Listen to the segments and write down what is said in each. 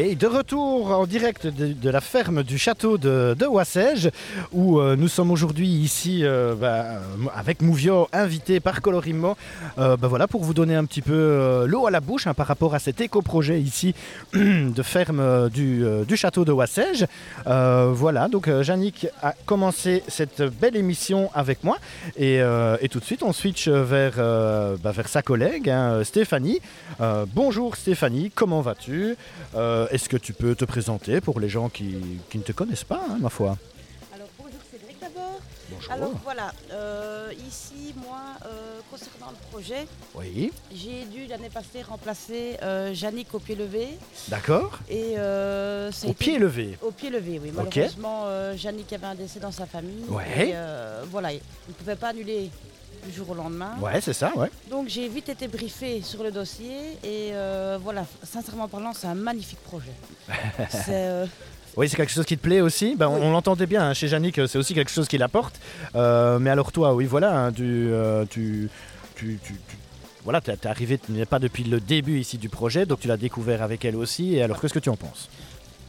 Et de retour en direct de, la ferme du château de, de où euh, nous sommes aujourd'hui ici euh, bah, euh, avec Mouvio, invité par Colorimo, bah, voilà, pour vous donner un petit peu l'eau à la bouche hein, par rapport à cet éco-projet ici de ferme du, château de Ouassège. Euh, voilà, donc Yannick a commencé cette belle émission avec moi, et, tout de suite on switch vers, bah, vers sa collègue, hein, Stéphanie. Bonjour Stéphanie, comment vas-tu? Est-ce que tu peux te présenter pour les gens qui, qui ne te connaissent pas, hein, ma foi Alors bonjour Cédric d'abord. Bonjour. Alors voilà, euh, ici moi euh, concernant le projet, Oui, j'ai dû l'année passée remplacer euh, Yannick au pied levé d'accord. et euh, Au été- pied levé. Au pied levé, oui. Malheureusement, euh, Yannick avait un décès dans sa famille. Ouais. Et, voilà, il ne pouvait pas annuler du jour au lendemain. Ouais, c'est ça, ouais. Donc j'ai vite été briefé sur le dossier et euh, voilà, sincèrement parlant, c'est un magnifique projet. c'est euh, Oui, c'est quelque chose qui te plaît aussi. Ben, on- Oui. On l'entendait bien hein, chez Yannick, c'est aussi quelque chose qui l'apporte. Euh, mais alors toi, oui, voilà, hein, tu, euh, tu, tu, tu- tu- voilà, t'es t'es arrivé, tu n'es pas depuis le début ici du projet, donc tu l'as découvert avec elle aussi. Et alors, qu'est-ce que tu en penses?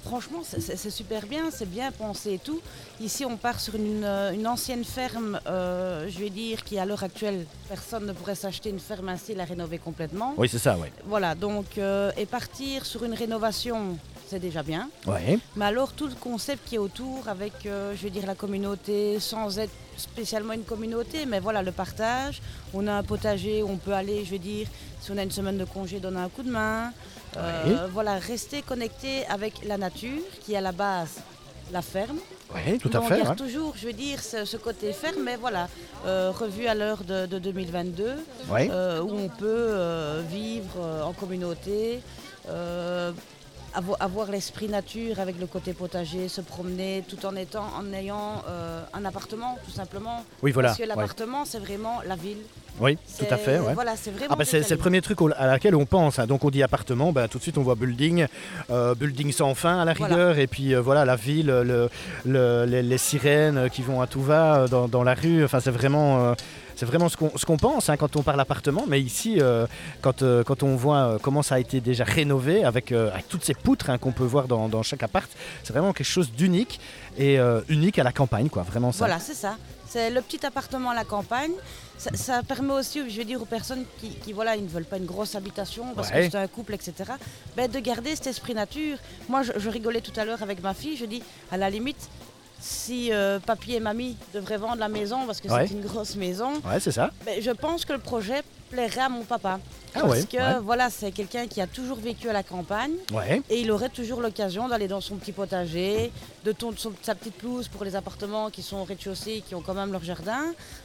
Franchement, c'est- super bien, c'est bien pensé et tout. Ici, on part sur une, euh, une ancienne ferme, euh, je vais dire, qui à l'heure actuelle, personne ne pourrait s'acheter une ferme ainsi la rénover complètement. Oui, c'est ça, ouais. Voilà, donc, euh, et partir sur une rénovation, c'est déjà bien. Ouais, Mais alors, tout le concept qui est autour, avec, euh, je veux dire, la communauté, sans être spécialement une communauté, mais voilà, le partage. On a un potager où on peut aller, je veux dire, si on a une semaine de congé, donner un coup de main. Euh, Voilà, rester connecté avec la nature, qui est à la base la ferme. ouais, tout à on fait. garde ouais. toujours, je veux dire, ce, ce côté ferme, mais voilà, euh, revu à l'heure de, de 2022, Ouais. euh, où on peut euh, vivre en communauté, avoir l'esprit nature avec le côté potager, se promener, tout en étant, en ayant euh, un appartement, tout simplement. Oui, voilà. Parce que ouais. l'appartement, c'est vraiment la ville. Oui, tout à fait. Ouais. Voilà, c'est vraiment. Ah bah le premier truc au- à laquelle on pense. hein. Donc on dit appartement, bah, tout de suite on voit building, euh, building sans fin à la Voilà. rigueur, et puis euh, voilà la ville, le, le- les, les sirènes qui vont à tout va dans, dans la rue. Enfin c'est vraiment, c'est vraiment ce qu'on ce qu'on pense hein, quand on parle appartement. Mais ici, euh, quand, euh, quand on voit euh, comment ça a été déjà rénové avec, avec toutes ces poutres hein, qu'on peut voir dans, dans chaque appart, c'est vraiment quelque chose d'unique et unique à la campagne, quoi. Vraiment ça. Voilà, c'est ça. C'est le petit appartement à la campagne. Ça, ça permet aussi, je veux dire, aux personnes qui, qui, voilà, ils ne veulent pas une grosse habitation parce Ouais. que c'est un couple, etc. ben, de garder cet esprit nature. Moi, je, je rigolais tout à l'heure avec ma fille. Je dis, à la limite, si euh, papy et mamie devraient vendre la maison parce que Ouais. c'est une grosse maison, Ouais, c'est ça. ben, je pense que le projet plairait à mon papa. Ah parce ouais, que ouais. voilà, c'est quelqu'un qui a toujours vécu à la campagne. Ouais. Et il aurait toujours l'occasion d'aller dans son petit potager, de tondre son- sa petite pelouse pour les appartements qui sont au rez-de-chaussée, qui ont quand même leur jardin.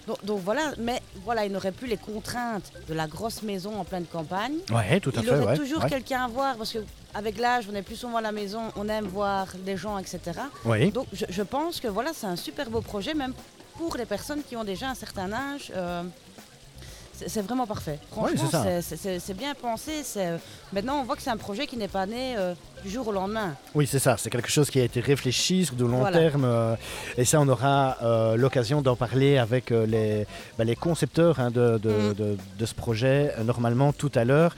Donc, donc voilà, mais voilà, il n'aurait plus les contraintes de la grosse maison en pleine campagne. Ouais, tout à il fait. aurait toujours quelqu'un à voir, parce qu'avec l'âge, on est plus souvent à la maison, on aime voir des gens, etc. Donc je, je pense que voilà, c'est un super beau projet, même pour les personnes qui ont déjà un certain âge. euh, c'est vraiment parfait. Franchement, c'est bien pensé. euh, Maintenant, on voit que c'est un projet qui n'est pas né euh, du jour au lendemain. Oui, c'est ça. C'est quelque chose qui a été réfléchi sur de long Voilà. terme. euh, et ça, on aura euh, l'occasion d'en parler avec euh, les, bah, les concepteurs hein, de, de- Mm. de- de ce projet, normalement tout à l'heure,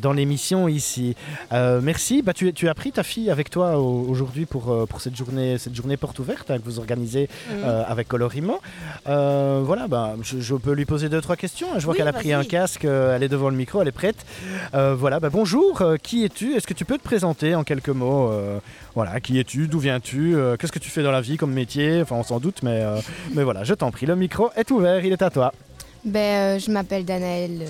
dans l'émission ici. Merci. Bah, tu, tu as pris ta fille avec toi au- aujourd'hui pour, pour cette, journée, cette journée porte ouverte hein, que vous organisez euh, avec Colorimo. Voilà, bah, je, je peux lui poser deux, trois questions. hein. Je vois Oui, qu'elle a pris un casque, elle est devant le micro, elle est prête. Voilà, bah, bonjour, qui es-tu? Est-ce que tu peux te présenter en quelques mots euh, Voilà, qui es-tu D'où viens-tu Euh, Qu'est-ce que tu fais dans la vie comme métier Enfin, on s'en doute, mais, euh, mais voilà, je t'en prie, le micro est ouvert, il est à toi. Ben, je m'appelle Danaël,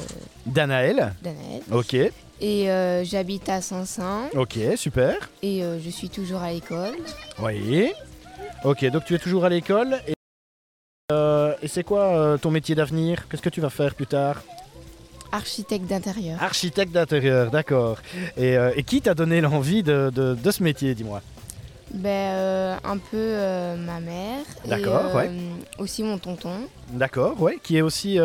Danaël, Danaël ok, et euh, j'habite à Sansin ok, super. et euh, je suis toujours à l'école. Oui. Ok, donc tu es toujours à l'école. Et, euh, et c'est quoi ton métier d'avenir? Qu'est-ce que tu vas faire plus tard? Architecte d'intérieur. Architecte d'intérieur, d'accord. Et, euh, et qui t'a donné l'envie de, de- de ce métier, dis-moi? Ben, euh, un peu euh, ma mère. D'accord, et, ouais. Aussi mon tonton. D'accord, ouais. Qui est aussi,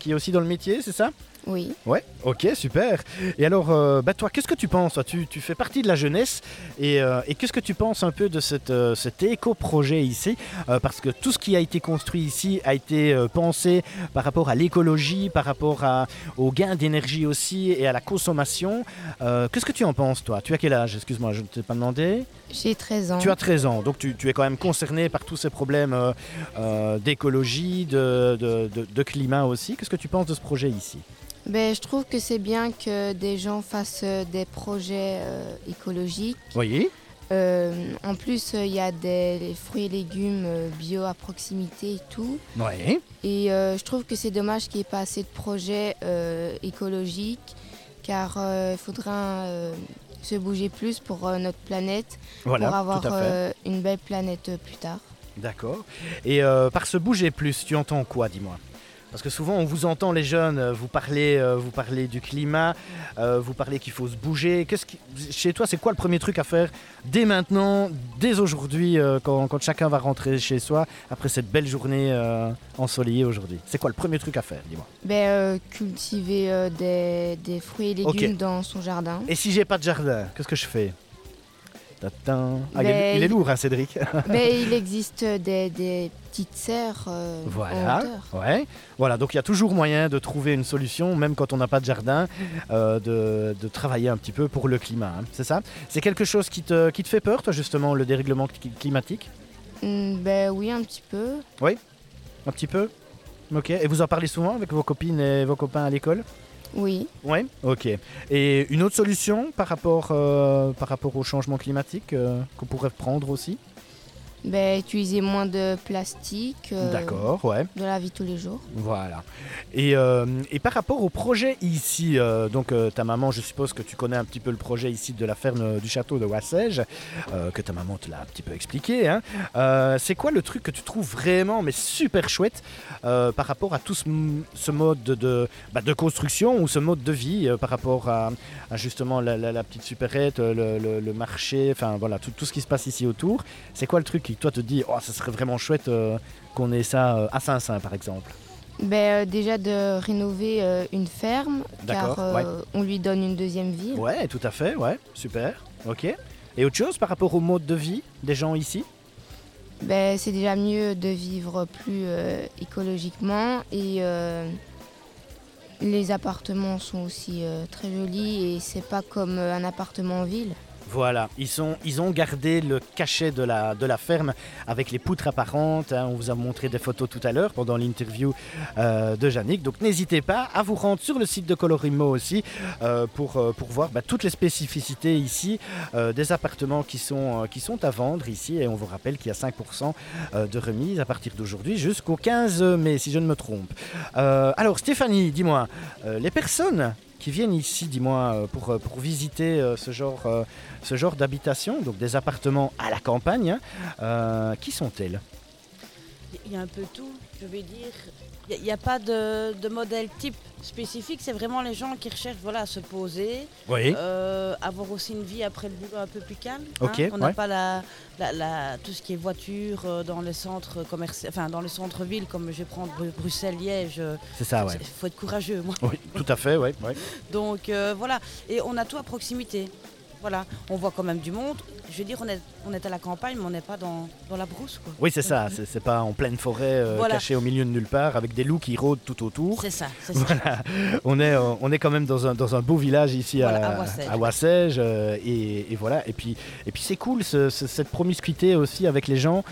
qui est aussi dans le métier, c'est ça? Oui. Ouais, ok, super. Et alors, euh, bah, toi, qu'est-ce que tu penses tu, tu fais partie de la jeunesse et, euh, qu'est-ce que tu penses un peu de euh, cet éco-projet ici? Parce que tout ce qui a été construit ici a été pensé par rapport à l'écologie, par rapport au gain d'énergie aussi et à la consommation. Qu'est-ce que tu en penses, toi? Tu as quel âge? Excuse-moi, je ne t'ai pas demandé. J'ai 13 ans. Tu as 13 ans, donc tu, tu es quand même concerné par tous ces problèmes euh, euh, d'écologie, de, de- de- de climat aussi. Qu'est-ce que tu penses de ce projet ici? Ben, je trouve que c'est bien que des gens fassent euh, des projets euh, écologiques. Oui. En plus, il y a des fruits et légumes bio à proximité et tout. Oui. Et je trouve que c'est dommage qu'il n'y ait pas assez de projets écologiques, car il faudra se bouger plus pour euh, notre planète, Voilà, pour avoir euh, une belle planète euh, plus tard. D'accord. Et par ce bouger plus, tu entends quoi, dis-moi? Parce que souvent, on vous entend, les jeunes, euh, vous parlez, euh, vous parlez du climat, euh, vous parlez qu'il faut se bouger. Qu'est-ce qui... Chez toi, c'est quoi le premier truc à faire dès maintenant, dès aujourd'hui, euh, quand, quand chacun va rentrer chez soi, après cette belle journée ensoleillée aujourd'hui? C'est quoi le premier truc à faire, dis-moi? Ben, cultiver des, des fruits et légumes dans son jardin. Et si j'ai pas de jardin, qu'est-ce que je fais? Ah, il, est, il est il- lourd, hein, Cédric Mais il existe des, des petites serres euh, Voilà, ouais. Voilà, donc il y a toujours moyen de trouver une solution, même quand on n'a pas de jardin, euh, de, de travailler un petit peu pour le climat. hein, c'est ça? C'est quelque chose qui te, qui te fait peur, toi, justement, le dérèglement cli- climatique? Mm, ben oui, un petit peu. Un petit peu? Ok. Et vous en parlez souvent avec vos copines et vos copains à l'école? Oui. Oui. Ok. Et une autre solution par rapport, euh, par rapport au changement climatique euh, qu'on pourrait prendre aussi? Ben, utiliser moins de plastique euh, D'accord, ouais. dans la vie de tous les jours. Voilà. Et, euh, et par rapport au projet ici, euh, donc euh, ta maman, je suppose que tu connais un petit peu le projet ici de la ferme du château de Wassège, que ta maman te l'a un petit peu expliqué. hein. C'est quoi le truc que tu trouves vraiment, mais super chouette, par rapport à tout ce, mode de, de, bah, de construction ou ce mode de vie, par rapport à, à justement la, la- la petite supérette, le, le- le marché, enfin voilà, tout, tout ce qui se passe ici autour? C'est quoi le truc qui, toi, te dit, oh, ça serait vraiment chouette euh, qu'on ait ça euh, à Saint-Saint, par exemple Ben, euh, déjà de rénover une ferme, car on lui donne une deuxième vie. Ouais, tout à fait, ouais, super, ok. Et autre chose par rapport au mode de vie des gens ici? Ben, c'est déjà mieux de vivre plus écologiquement et les appartements sont aussi très jolis et c'est pas comme un appartement en ville. Voilà, ils, ont gardé le cachet de la, ferme avec les poutres apparentes. hein. On vous a montré des photos tout à l'heure pendant l'interview euh, de Yannick. Donc n'hésitez pas à vous rendre sur le site de Colorimo aussi euh, pour, euh, pour voir bah, toutes les spécificités ici des appartements qui sont, qui sont à vendre ici. Et on vous rappelle qu'il y a 5% euh, de remise à partir d'aujourd'hui jusqu'au 15 mai, si je ne me trompe. Alors Stéphanie, dis-moi, les personnes qui viennent ici, dis-moi, euh, pour, euh, pour visiter euh, ce genre, ce genre d'habitation, donc des appartements à la campagne, hein, qui sont-elles? Il y a un peu tout, je vais dire. Il n'y a, pas de, de modèle type spécifique, c'est vraiment les gens qui recherchent voilà, à se poser, Oui. euh, avoir aussi une vie après le boulot un peu plus calme. Ok, On n'a ouais. pas la, la- la- tout ce qui est voiture euh, dans les centres commerciaux, enfin dans les centres-villes, comme je vais prendre Bru- Bruxelles, Liège. euh, C'est ça, ouais. Il faut être courageux, moi. Oui, tout à fait, ouais. ouais. Donc euh, voilà, et on a tout à proximité. Voilà, on voit quand même du monde. Je veux dire, on est, on est à la campagne, mais on n'est pas dans, dans la brousse. Quoi. Oui, c'est ça. C'est pas en pleine forêt, euh, Voilà. caché au milieu de nulle part, avec des loups qui rôdent tout autour. C'est ça, c'est ça. Voilà. On est, euh, on est quand même dans un, dans un beau village ici Voilà, à, Wassèges, euh, et, et voilà. Et puis, et puis c'est cool ce- ce- cette promiscuité aussi avec les gens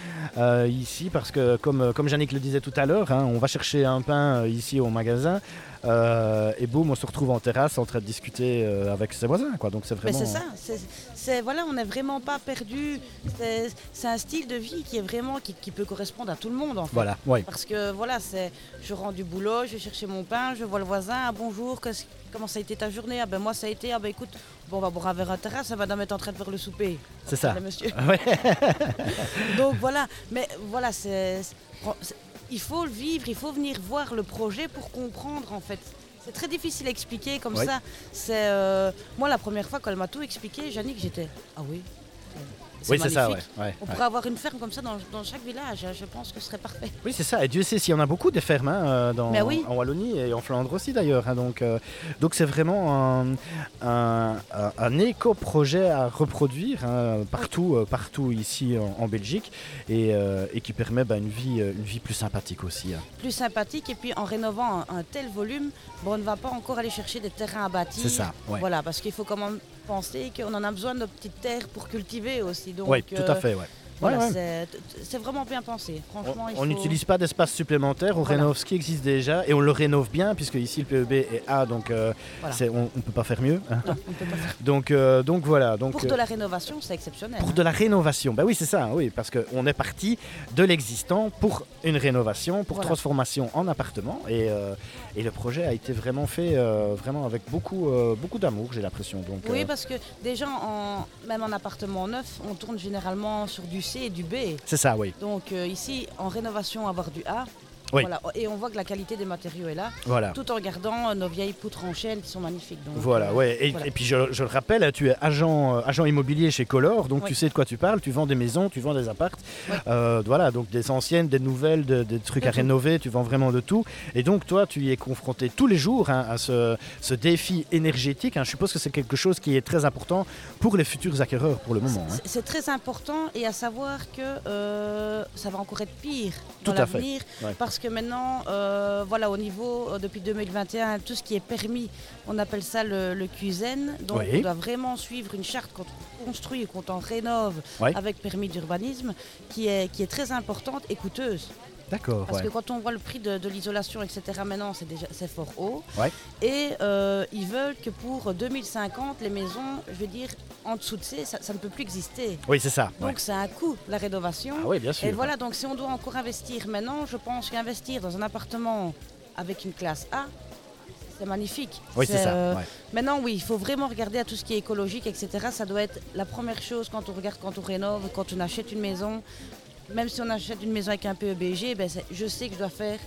ici, parce que comme, comme Yannick le disait tout à l'heure, hein, on va chercher un pain ici au magasin. euh, et boum, on se retrouve en terrasse en train de discuter euh, avec ses voisins. Quoi. Donc c'est Mais vraiment. c'est ça, c'est, voilà, on n'est vraiment pas perdu. C'est, un style de vie qui est vraiment qui, qui peut correspondre à tout le monde en fait. Voilà, oui. Parce que voilà, c'est, je rentre du boulot, je vais chercher mon pain, je vois le voisin, ah, bonjour, comment ça a été ta journée? Ah ben moi ça a été, ah ben écoute, bon on va boire un verre à terrasse, ah, madame est en train de faire le souper. C'est ça. Monsieur. Ouais. Donc voilà, mais voilà, c'est- il faut le vivre, il faut venir voir le projet pour comprendre en fait. C'est très difficile à expliquer comme Ouais. ça. C'est euh, moi la première fois quand elle m'a tout expliqué, Jannick, j'étais ah oui. Oui, c'est ça, ouais. On ouais. pourrait avoir une ferme comme ça dans, dans chaque village. Je pense que ce serait parfait. Oui, c'est ça. Et Dieu sait s'il y en a beaucoup des fermes hein, euh, dans, oui. en Wallonie et en Flandre aussi d'ailleurs. hein. donc, euh, donc c'est vraiment un, un- un- un éco-projet à reproduire hein, partout, euh, partout ici en, en Belgique et, euh, et qui permet bah, une, vie, une vie plus sympathique aussi. Plus sympathique. Et puis en rénovant un, un tel volume, bon, on ne va pas encore aller chercher des terrains à bâtir. C'est ça. Voilà, parce qu'il faut quand même penser qu'on en a besoin de nos petites terres pour cultiver aussi. Donc, Oui, tout à euh, fait. Ouais. Voilà, Ouais, ouais. c'est- vraiment bien pensé. Franchement, On faut- n'utilise pas d'espace supplémentaire, on Voilà. rénove ce qui existe déjà et on le rénove bien puisque ici le PEB est A, donc euh, Voilà. on ne peut pas faire mieux. hein. Non, on peut pas faire. Donc, euh, donc voilà. Donc, Pour euh, de la rénovation, c'est exceptionnel. Pour hein. de la rénovation, bah oui c'est ça, oui, parce qu'on est parti de l'existant pour une rénovation, pour transformation en appartement, et, euh, et le projet a été vraiment fait euh, vraiment avec beaucoup, euh, beaucoup d'amour, j'ai l'impression. Oui, euh, parce que déjà, en, même en appartement neuf, on tourne généralement sur du C et du B. c'est ça, oui. Donc euh, ici, en rénovation, avoir du A. Oui. Voilà. Et on voit que la qualité des matériaux est là, Voilà. tout en gardant euh, nos vieilles poutres en chêne qui sont magnifiques. Donc, Voilà, euh, ouais. Et, voilà. et puis je, je le rappelle, tu es agent, euh, agent immobilier chez Color, donc Oui. tu sais de quoi tu parles, tu vends des maisons, tu vends des appartes. Euh, voilà, donc des anciennes, des nouvelles, de- des trucs De à tout. rénover, tu vends vraiment de tout. Et donc toi, tu y es confronté tous les jours hein, à ce, ce défi énergétique. hein. Je suppose que c'est quelque chose qui est très important pour les futurs acquéreurs pour le moment. hein. C'est- très important et à savoir que euh, ça va encore être pire dans l'avenir Ouais. parce que maintenant, euh, voilà, au niveau euh, depuis 2021, tout ce qui est permis, on appelle ça le, le. Donc Oui. on doit vraiment suivre une charte quand on construit et quand on rénove avec permis d'urbanisme qui est, qui est très importante et coûteuse. D'accord, Parce ouais. que quand on voit le prix de, de l'isolation, etc., maintenant, c'est déjà c'est fort haut. Ouais. Et euh, ils veulent que pour 2050, les maisons, je veux dire, en dessous de C, ça, ça ne peut plus exister. Oui, c'est ça. Donc ouais. c'est un coût, la rénovation. Ah oui, bien sûr. Et voilà, donc si on doit encore investir maintenant, je pense qu'investir dans un appartement avec une classe A, c'est magnifique. Oui, c'est ça. euh, ouais. Maintenant, oui, il faut vraiment regarder à tout ce qui est écologique, etc. Ça doit être la première chose quand on regarde, quand on rénove, quand on achète une maison. Même si on achète une maison avec un PEBG, ben je sais que je dois faire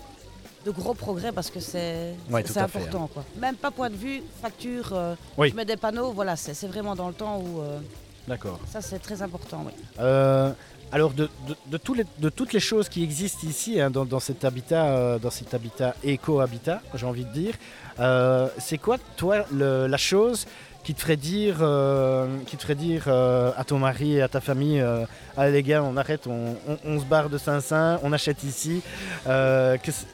de gros progrès parce que c'est Ouais, fait, important. Quoi. Même pas point de vue, facture, euh, Oui. je mets des panneaux, voilà, c'est vraiment dans le temps où euh, D'accord. ça c'est très important. Oui. Euh, alors de, de- les- de toutes les choses qui existent ici hein, dans, dans cet habitat, euh, dans cet habitat éco-habitat, j'ai envie de dire, euh, c'est quoi toi le- la chose qui te ferait dire, euh, qui te ferait dire euh, à ton mari et à ta famille, euh, allez les gars, on arrête, on, on- on se barre de Saint-Saint, on achète ici.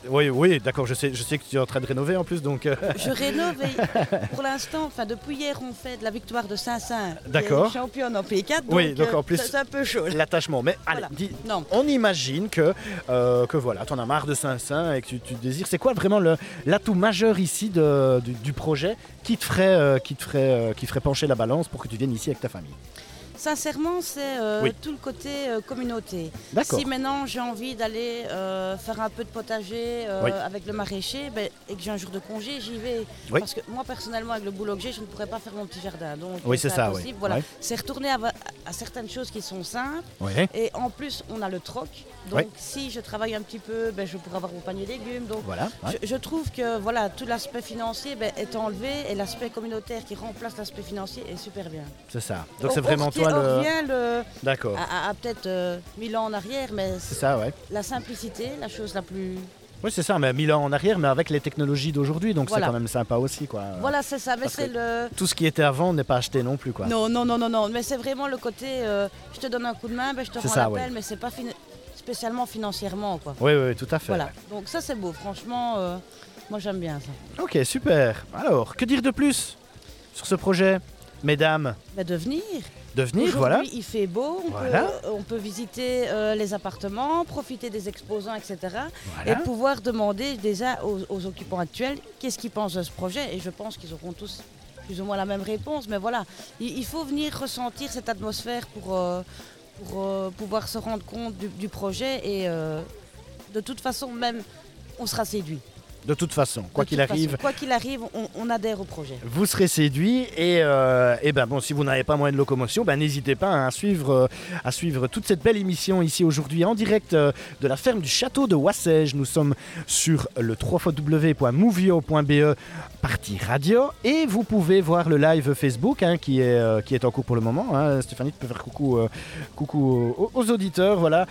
Oui, oui, d'accord, je sais, je sais que tu es en train de rénover en plus, donc Je rénove et pour l'instant, enfin depuis hier, on fait de la victoire de Saint-Saint. D'accord. Championne en P4. Donc, Oui, donc en plus- c'est un peu chaud. l'attachement. Mais allez, Voilà. dis, Non, on imagine que, que voilà, tu en as marre de Saint-Saint et que tu, tu désires. C'est quoi vraiment le- l'atout majeur ici de- du, du projet qui te, ferait, qui, te ferait, qui ferait pencher la balance pour que tu viennes ici avec ta famille sincèrement, c'est euh, Oui. tout le côté euh, communauté. Si maintenant j'ai envie d'aller euh, faire un peu de potager Oui. avec le maraîcher ben, et que j'ai un jour de congé, j'y vais. Oui. Parce que moi personnellement, avec le boulot que j'ai, je ne pourrais pas faire mon petit jardin. Donc Oui, c'est ça. Voilà. C'est retourner à, à certaines choses qui sont simples. Et en plus, on a le troc. Donc si je travaille un petit peu, ben, je pourrais avoir mon panier de légumes. Donc Voilà. ouais. Je, je trouve que voilà, tout l'aspect financier ben, est enlevé et l'aspect communautaire qui remplace l'aspect financier est super bien. C'est ça. Donc On- c'est vraiment toi le. D'accord. à, à- à peut-être euh, mille ans en arrière, mais C'est ça, ouais. la simplicité, la chose la plus. Oui, c'est ça, mais mille ans en arrière, mais avec les technologies d'aujourd'hui, donc Voilà. c'est quand même sympa aussi, quoi. Voilà, c'est ça. Mais c'est le. Tout ce qui était avant n'est pas acheté non plus, quoi. Non, non, non, non, non. Mais c'est vraiment le côté. euh, je te donne un coup de main, ben, je te rends ça, l'appel, ouais. mais c'est pas fin- spécialement financièrement, quoi. Oui, oui, tout à fait. Voilà. Donc ça, c'est beau. Franchement, euh, moi, j'aime bien ça. Ok, super. Alors, que dire de plus sur ce projet, mesdames? Mais de venir. De venir, voilà. il fait beau, on, Voilà. peut, on peut visiter euh, les appartements, profiter des exposants, etc. Voilà. Et pouvoir demander déjà aux, aux occupants actuels qu'est-ce qu'ils pensent de ce projet. Et je pense qu'ils auront tous plus ou moins la même réponse. Mais voilà, il, il faut venir ressentir cette atmosphère pour, euh, pour euh, pouvoir se rendre compte du, du projet. Et de toute façon, même, on sera séduit. De toute façon, quoi qu'il arrive. façon, Quoi qu'il arrive, on, on adhère au projet. Vous serez séduit et, euh, et ben bon, si vous n'avez pas moyen de locomotion, ben n'hésitez pas hein, à suivre, euh, à suivre toute cette belle émission ici aujourd'hui en direct euh, de la ferme du château de Wassège. Nous sommes sur le www.movio.be partie radio et vous pouvez voir le live Facebook hein, qui, est, qui est en cours pour le moment. hein. Stéphanie, tu peux faire coucou, coucou aux, aux auditeurs. Voilà.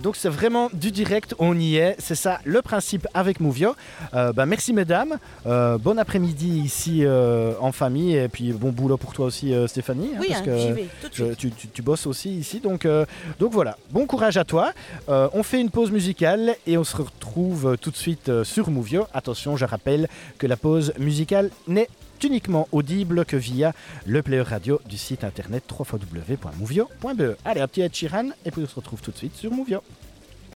Donc c'est vraiment du direct, on y est. C'est ça le principe avec Movio. Euh, ben, merci mesdames. Euh, bon après-midi ici euh, en famille et puis bon boulot pour toi aussi Stéphanie. hein, Oui, parce hein, que vais tout de suite. tu, tu- tu bosses aussi ici. Donc, donc voilà, bon courage à toi. On fait une pause musicale et on se retrouve tout de suite sur Movio. Attention, je rappelle que la pause musicale n'est uniquement audible que via le player radio du site internet www.movio.be. Allez, un petit Ed Sheeran et puis on se retrouve tout de suite sur Movio.